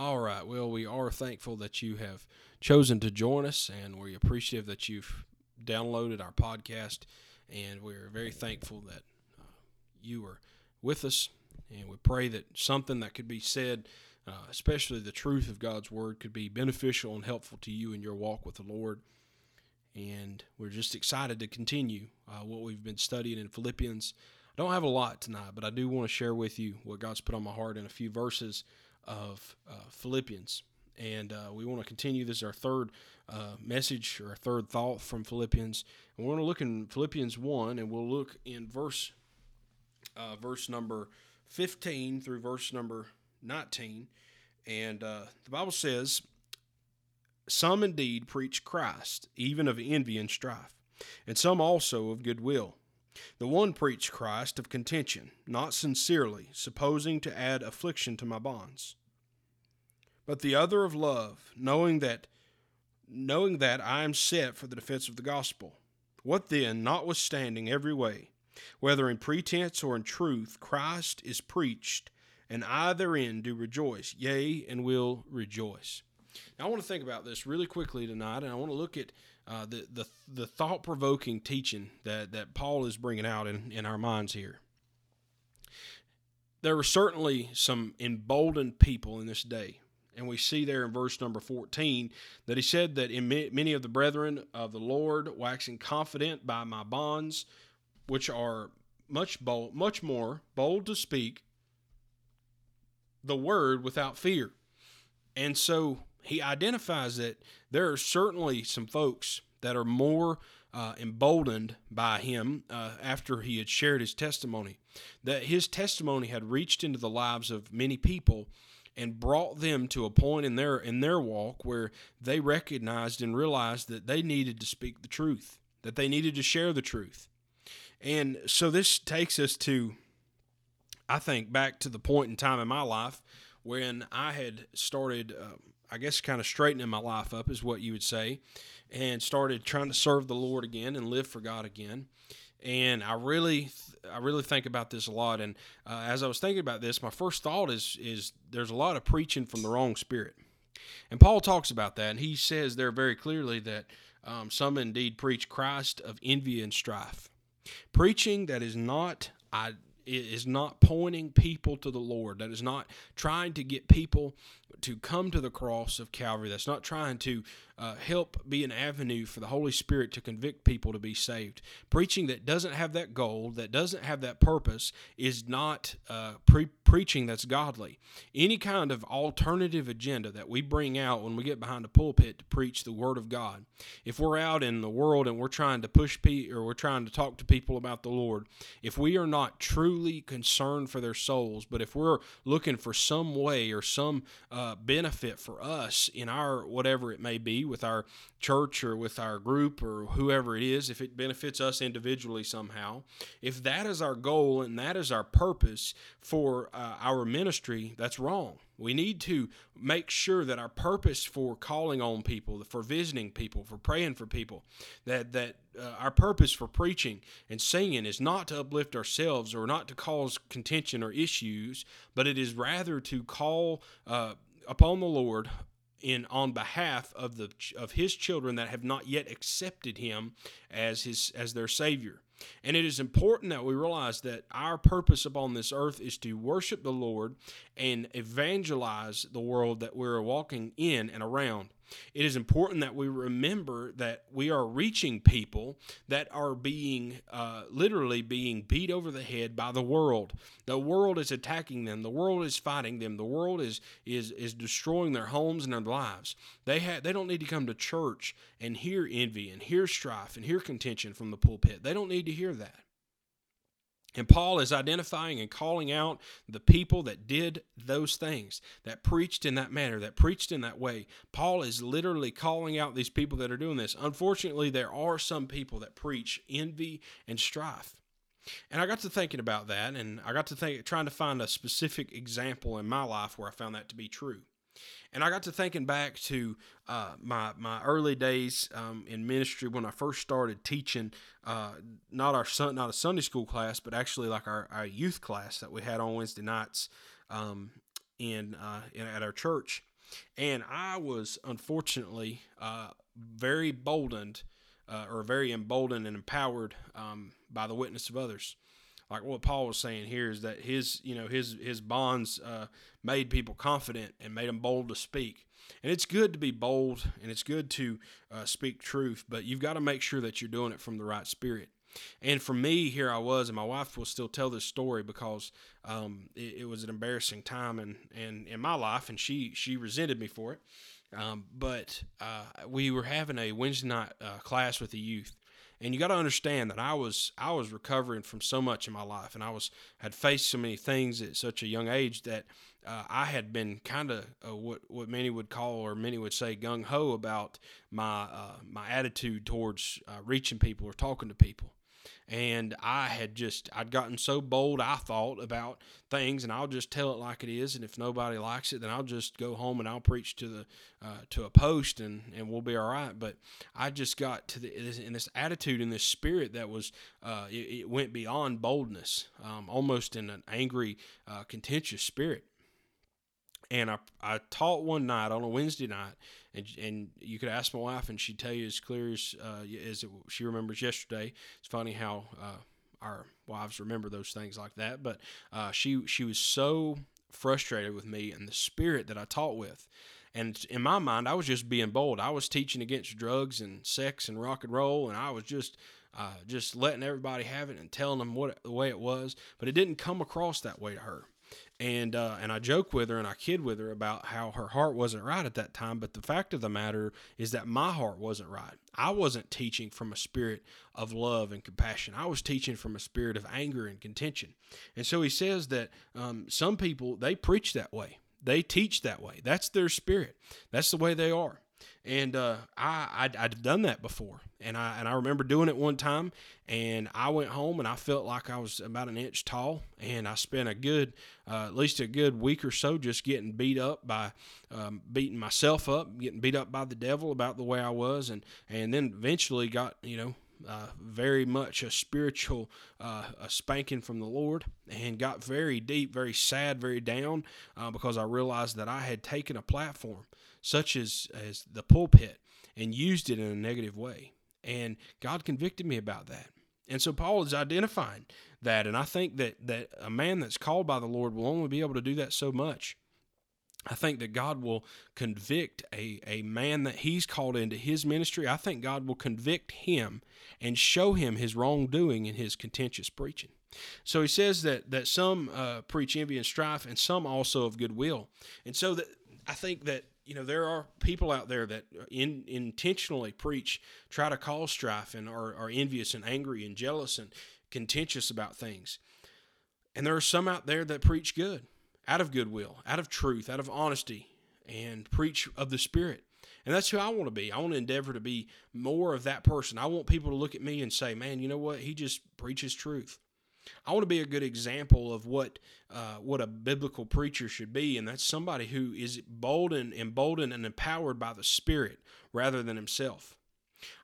All right. Well, we are thankful that you have chosen to join us, and we're appreciative that you've downloaded our podcast, and we're very thankful that uh, you are with us. And we pray that something that could be said, uh, especially the truth of God's word, could be beneficial and helpful to you in your walk with the Lord. And we're just excited to continue uh, what we've been studying in Philippians. I don't have a lot tonight, but I do want to share with you what God's put on my heart in a few verses of uh, Philippians. And uh, we want to continue. This is our third uh, message or third thought from Philippians. And we're going to look in Philippians 1, and we'll look in verse uh, verse number 15 through verse number 19. And uh, the Bible says, Some indeed preach Christ, even of envy and strife, and some also of goodwill. The one preached Christ of contention, not sincerely, supposing to add affliction to my bonds. But the other of love, knowing that knowing that I am set for the defense of the gospel. What then, notwithstanding every way, whether in pretense or in truth, Christ is preached, and I therein do rejoice, yea, and will rejoice. Now, I want to think about this really quickly tonight, and I want to look at uh, the, the, the thought provoking teaching that, that Paul is bringing out in, in our minds here. There were certainly some emboldened people in this day. And we see there in verse number 14 that he said that in many of the brethren of the Lord, waxing confident by my bonds, which are much bold, much more bold to speak the word without fear. And so he identifies that there are certainly some folks that are more uh, emboldened by him uh, after he had shared his testimony. That his testimony had reached into the lives of many people and brought them to a point in their in their walk where they recognized and realized that they needed to speak the truth, that they needed to share the truth. And so this takes us to I think back to the point in time in my life when I had started uh, I guess kind of straightening my life up is what you would say, and started trying to serve the Lord again and live for God again. And I really, I really think about this a lot. And uh, as I was thinking about this, my first thought is, is there's a lot of preaching from the wrong spirit. And Paul talks about that, and he says there very clearly that um, some indeed preach Christ of envy and strife, preaching that is not I, is not pointing people to the Lord. That is not trying to get people to come to the cross of Calvary. That's not trying to uh, help be an avenue for the Holy Spirit to convict people to be saved. Preaching that doesn't have that goal, that doesn't have that purpose, is not uh, pre- preaching that's godly. Any kind of alternative agenda that we bring out when we get behind a pulpit to preach the Word of God, if we're out in the world and we're trying to push people or we're trying to talk to people about the Lord, if we are not truly concerned for their souls, but if we're looking for some way or some uh, benefit for us in our whatever it may be with our church or with our group or whoever it is, if it benefits us individually somehow, if that is our goal and that is our purpose for uh, our ministry, that's wrong. We need to make sure that our purpose for calling on people, for visiting people, for praying for people, that that uh, our purpose for preaching and singing is not to uplift ourselves or not to cause contention or issues, but it is rather to call uh, upon the Lord in on behalf of the of his children that have not yet accepted him as his as their savior. And it is important that we realize that our purpose upon this earth is to worship the Lord and evangelize the world that we're walking in and around it is important that we remember that we are reaching people that are being uh, literally being beat over the head by the world. The world is attacking them. The world is fighting them. The world is is is destroying their homes and their lives. They have they don't need to come to church and hear envy and hear strife and hear contention from the pulpit. They don't need to hear that. And Paul is identifying and calling out the people that did those things, that preached in that manner, that preached in that way. Paul is literally calling out these people that are doing this. Unfortunately, there are some people that preach envy and strife. And I got to thinking about that, and I got to think, trying to find a specific example in my life where I found that to be true. And I got to thinking back to uh, my my early days um, in ministry when I first started teaching, uh, not our son, not a Sunday school class, but actually like our, our youth class that we had on Wednesday nights um, in, uh, in at our church. And I was unfortunately uh, very boldened uh, or very emboldened and empowered um, by the witness of others. Like what Paul was saying here is that his, you know, his his bonds uh, made people confident and made them bold to speak. And it's good to be bold and it's good to uh, speak truth, but you've got to make sure that you're doing it from the right spirit. And for me, here I was, and my wife will still tell this story because um, it, it, was an embarrassing time in, in, in my life, and she she resented me for it. Um, but uh, we were having a Wednesday night uh, class with the youth, and you got to understand that I was I was recovering from so much in my life, and I was had faced so many things at such a young age that uh, I had been kind of uh, what what many would call or many would say gung ho about my uh, my attitude towards uh, reaching people or talking to people and I had just I'd gotten so bold I thought about things and I'll just tell it like it is and if nobody likes it then I'll just go home and I'll preach to the uh, to a post and and we'll be all right. But I just got to the in this attitude in this spirit that was uh, it, it, went beyond boldness um, almost in an angry uh, contentious spirit. And I, I taught one night on a Wednesday night, and and you could ask my wife, and she'd tell you as clear as uh, as it, she remembers yesterday. It's funny how uh, our wives remember those things like that. But uh, she she was so frustrated with me and the spirit that I taught with. And in my mind, I was just being bold. I was teaching against drugs and sex and rock and roll, and I was just uh, just letting everybody have it and telling them what the way it was. But it didn't come across that way to her and uh, and I joke with her and I kid with her about how her heart wasn't right at that time. But the fact of the matter is that my heart wasn't right. I wasn't teaching from a spirit of love and compassion. I was teaching from a spirit of anger and contention. And so he says that um, some people they preach that way. They teach that way. That's their spirit. That's the way they are and uh, I I'd, I'd, done that before, and I and I remember doing it one time, and I went home and I felt like I was about an inch tall, and I spent a good, uh, at least a good week or so just getting beat up by, um, beating myself up, getting beat up by the devil about the way I was, and and then eventually got you know uh, very much a spiritual uh, a spanking from the Lord and got very deep, very sad, very down uh, because I realized that I had taken a platform such as, as the pulpit, and used it in a negative way. And God convicted me about that. And so Paul is identifying that. And I think that, that a man that's called by the Lord will only be able to do that so much. I think that God will convict a, a man that he's called into his ministry. I think God will convict him and show him his wrongdoing in his contentious preaching. So he says that that some uh, preach envy and strife, and some also of goodwill. And so that I think that you know there are people out there that in, intentionally preach try to cause strife and are, are envious and angry and jealous and contentious about things and there are some out there that preach good out of goodwill out of truth out of honesty and preach of the spirit and that's who I want to be. I want to endeavor to be more of that person. I want people to look at me and say, man, you know what? He just preaches truth. I want to be a good example of what uh, what a biblical preacher should be, and that's somebody who is bold and emboldened and empowered by the Spirit rather than himself.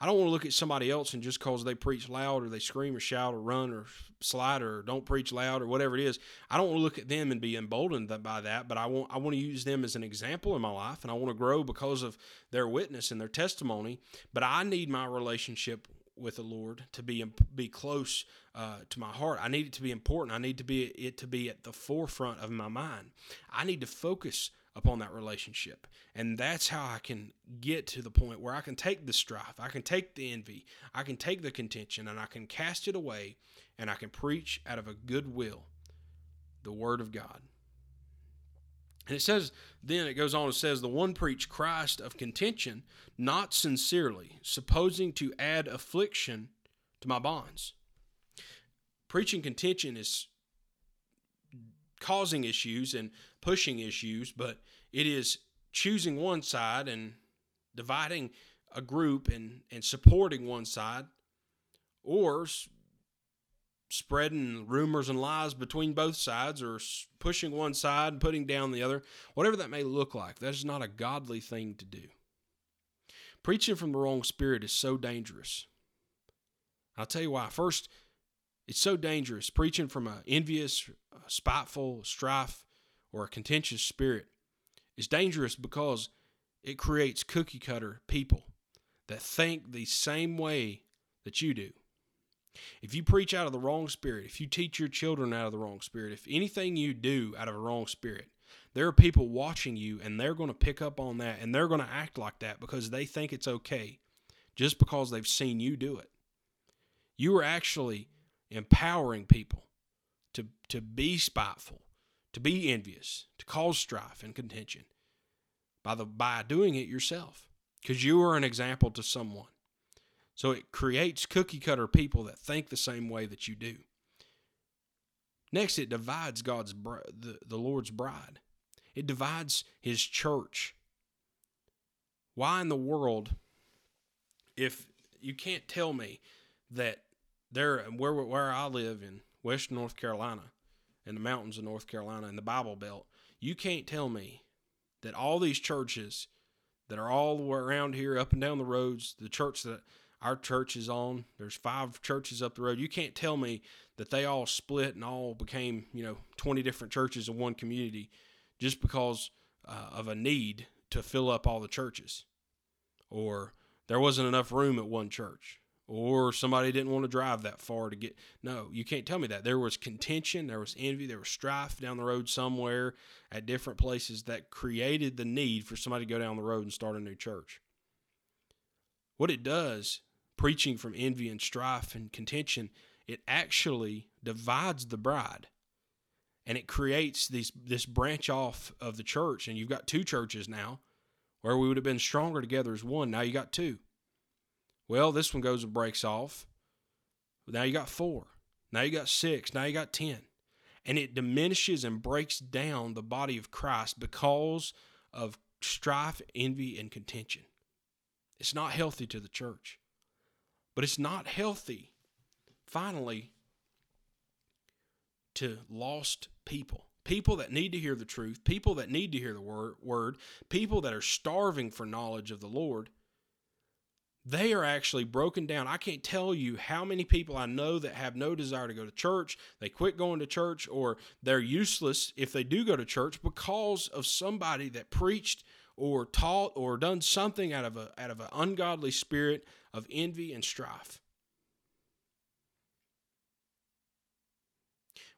I don't want to look at somebody else and just because they preach loud or they scream or shout or run or slide or don't preach loud or whatever it is, I don't want to look at them and be emboldened by that. But I want I want to use them as an example in my life, and I want to grow because of their witness and their testimony. But I need my relationship with the Lord to be be close uh, to my heart. I need it to be important. I need to be it to be at the forefront of my mind. I need to focus upon that relationship, and that's how I can get to the point where I can take the strife, I can take the envy, I can take the contention, and I can cast it away, and I can preach out of a good will the Word of God. And it says, then it goes on, it says, the one preached Christ of contention, not sincerely, supposing to add affliction to my bonds. Preaching contention is causing issues and pushing issues, but it is choosing one side and dividing a group and, and supporting one side, or spreading rumors and lies between both sides or pushing one side and putting down the other, whatever that may look like, that is not a godly thing to do. Preaching from the wrong spirit is so dangerous. I'll tell you why. First, it's so dangerous. Preaching from an envious, spiteful, strife, or a contentious spirit It's dangerous because it creates cookie cutter people that think the same way that you do. If you preach out of the wrong spirit, if you teach your children out of the wrong spirit, if anything you do out of a wrong spirit, there are people watching you and they're going to pick up on that and they're going to act like that because they think it's okay just because they've seen you do it. You are actually empowering people to, to be spiteful, to be envious, to cause strife and contention by, the, by doing it yourself because you are an example to someone. So it creates cookie cutter people that think the same way that you do. Next, it divides God's the, the Lord's bride. It divides his church. Why in the world, if you can't tell me that there where where I live in Western North Carolina, in the mountains of North Carolina, in the Bible Belt, you can't tell me that all these churches that are all around here, up and down the roads, the church that our church is on, there's five churches up the road. You can't tell me that they all split and all became, you know, 20 different churches in one community just because uh, of a need to fill up all the churches, or there wasn't enough room at one church, or somebody didn't want to drive that far to get. No, you can't tell me that. There was contention, there was envy, there was strife down the road somewhere at different places that created the need for somebody to go down the road and start a new church. What it does, preaching from envy and strife and contention, it actually divides the bride and it creates these this branch off of the church and you've got two churches now where we would have been stronger together as one now you got two well this one goes and breaks off. Now you got four. Now you got six. Now you got ten. And it diminishes and breaks down the body of christ because of strife envy and contention. It's not healthy to the church. But it's not healthy finally to lost people. People that need to hear the truth, people that need to hear the word, word, people that are starving for knowledge of the Lord, they are actually broken down. I can't tell you how many people I know that have no desire to go to church. They quit going to church or they're useless if they do go to church because of somebody that preached or taught or done something out of a out of an ungodly spirit of envy and strife.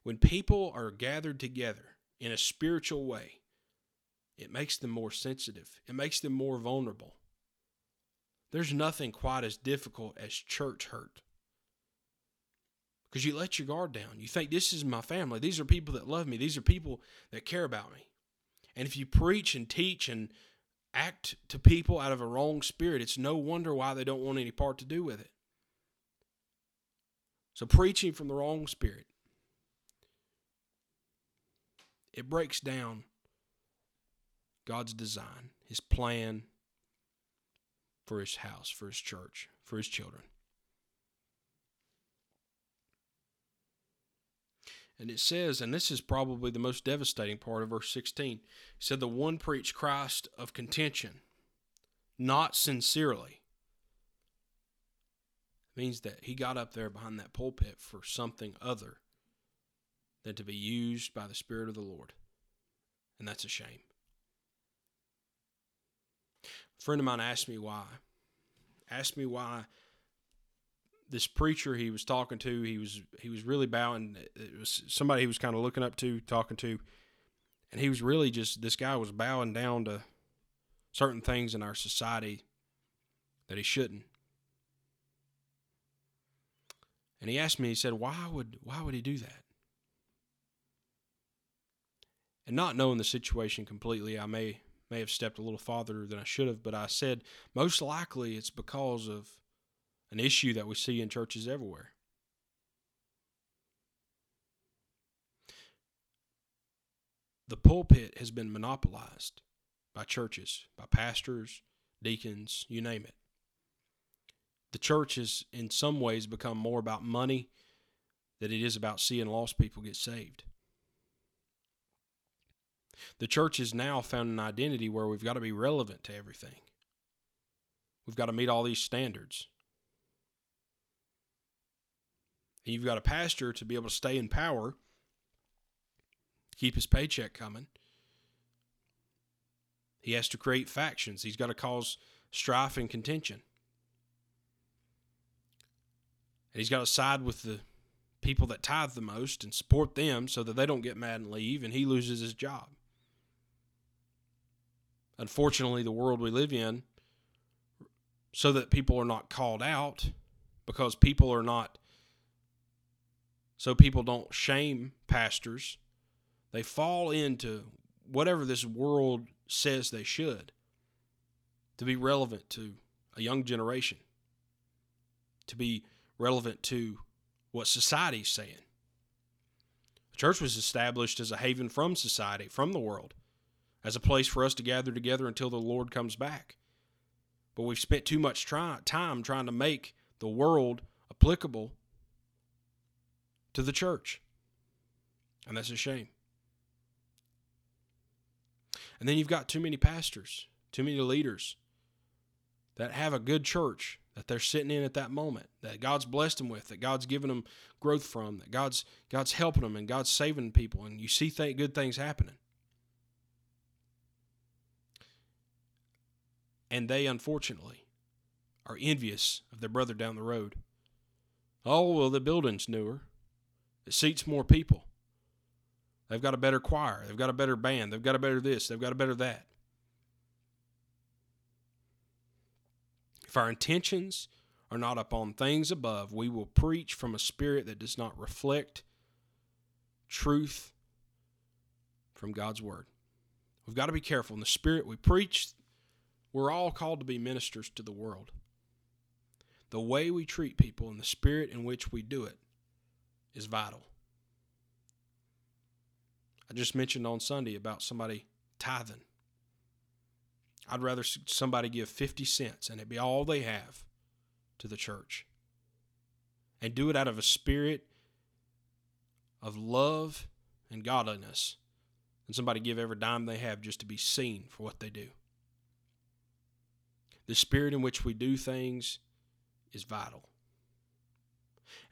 When people are gathered together in a spiritual way, it makes them more sensitive, it makes them more vulnerable. There's nothing quite as difficult as church hurt. Because you let your guard down. You think, this is my family. These are people that love me. These are people that care about me. And if you preach and teach and act to people out of a wrong spirit, it's no wonder why they don't want any part to do with it. So, preaching from the wrong spirit it breaks down God's design, his plan for his house, for his church, for his children. And it says, and this is probably the most devastating part of verse 16. It said, The one preached Christ of contention, not sincerely. It means that he got up there behind that pulpit for something other than to be used by the Spirit of the Lord. And that's a shame. Friend of mine asked me why. Asked me why this preacher he was talking to, he was he was really bowing. It was somebody he was kind of looking up to, talking to, and he was really just this guy was bowing down to certain things in our society that he shouldn't. And he asked me, he said, "Why would why would he do that?" and not knowing the situation completely, I may may have stepped a little farther than I should have, but I said most likely it's because of an issue that we see in churches everywhere. The pulpit has been monopolized by churches, by pastors, deacons, you name it. The church has, in some ways, become more about money than it is about seeing lost people get saved. The church has now found an identity where we've got to be relevant to everything. We've got to meet all these standards. And you've got a pastor to be able to stay in power, keep his paycheck coming. He has to create factions. He's got to cause strife and contention. And he's got to side with the people that tithe the most and support them so that they don't get mad and leave and he loses his job. Unfortunately, the world we live in, so that people are not called out, because people are not, so people don't shame pastors, they fall into whatever this world says they should to be relevant to a young generation, to be relevant to what society's saying. The church was established as a haven from society, from the world, as a place for us to gather together until the Lord comes back. But we've spent too much try, time trying to make the world applicable to the church. And that's a shame. And then you've got too many pastors, too many leaders that have a good church that they're sitting in at that moment, that God's blessed them with, that God's given them growth from, that God's God's helping them and God's saving people, and you see th- good things happening. And they unfortunately are envious of their brother down the road. Oh, well, the building's newer. It seats more people. They've got a better choir. They've got a better band. They've got a better this. They've got a better that. If our intentions are not upon things above, we will preach from a spirit that does not reflect truth from God's word. We've got to be careful. In the spirit we preach, we're all called to be ministers to the world. The way we treat people and the spirit in which we do it is vital. I just mentioned on Sunday about somebody tithing. I'd rather somebody give 50 cents and it be all they have to the church. And do it out of a spirit of love and godliness than somebody give every dime they have just to be seen for what they do. The spirit in which we do things is vital.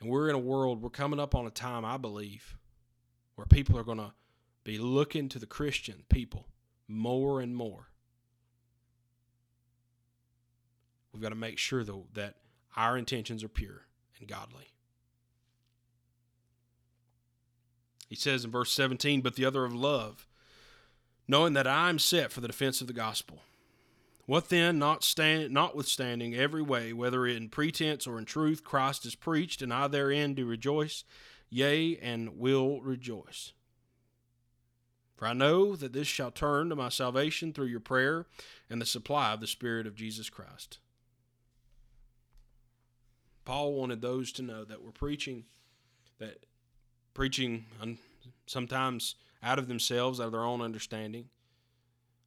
And we're in a world, we're coming up on a time, I believe, where people are going to be looking to the Christian people more and more We've got to make sure, though, that our intentions are pure and godly. He says in verse 17, but the other of love, knowing that I am set for the defense of the gospel. What then, not stand, notwithstanding every way, whether in pretense or in truth, Christ is preached, and I therein do rejoice, yea, and will rejoice. For I know that this shall turn to my salvation through your prayer and the supply of the Spirit of Jesus Christ. Paul wanted those to know that we're preaching, that preaching sometimes out of themselves, out of their own understanding,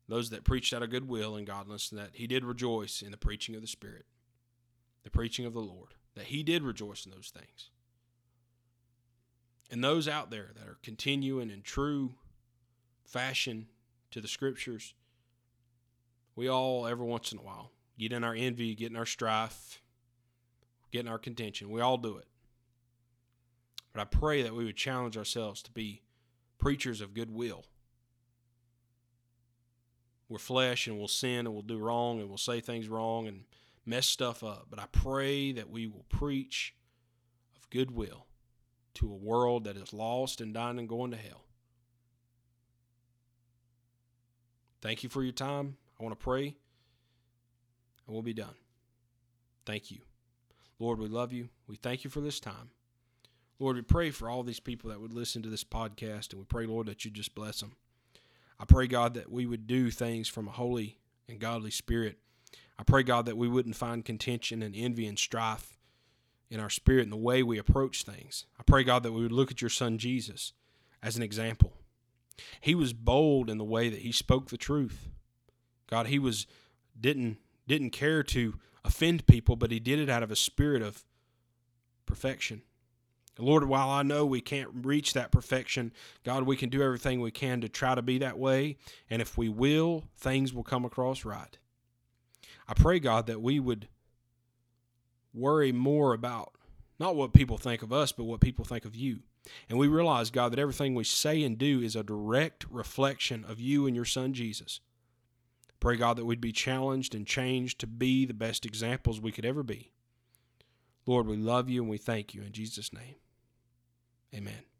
those that preached out of goodwill and godliness, and that he did rejoice in the preaching of the Spirit, the preaching of the Lord, that he did rejoice in those things. And those out there that are continuing in true fashion to the scriptures, we all, every once in a while, get in our envy, get in our strife, getting our contention. We all do it. But I pray that we would challenge ourselves to be preachers of goodwill. We're flesh and we'll sin and we'll do wrong and we'll say things wrong and mess stuff up. But I pray that we will preach of goodwill to a world that is lost and dying and going to hell. Thank you for your time. I want to pray and we'll be done. Thank you. Lord, we love you. We thank you for this time. Lord, we pray for all these people that would listen to this podcast, and we pray, Lord, that you just bless them. I pray, God, that we would do things from a holy and godly spirit. I pray, God, that we wouldn't find contention and envy and strife in our spirit in the way we approach things. I pray, God, that we would look at your son Jesus as an example. He was bold in the way that he spoke the truth. God, he was didn't didn't care to offend people, but he did it out of a spirit of perfection. Lord, while I know we can't reach that perfection, God, we can do everything we can to try to be that way. And if we will, things will come across right. I pray, God, that we would worry more about not what people think of us, but what people think of you. And we realize, God, that everything we say and do is a direct reflection of you and your Son, Jesus. Pray, God, that we'd be challenged and changed to be the best examples we could ever be. Lord, we love you and we thank you in Jesus' name. Amen.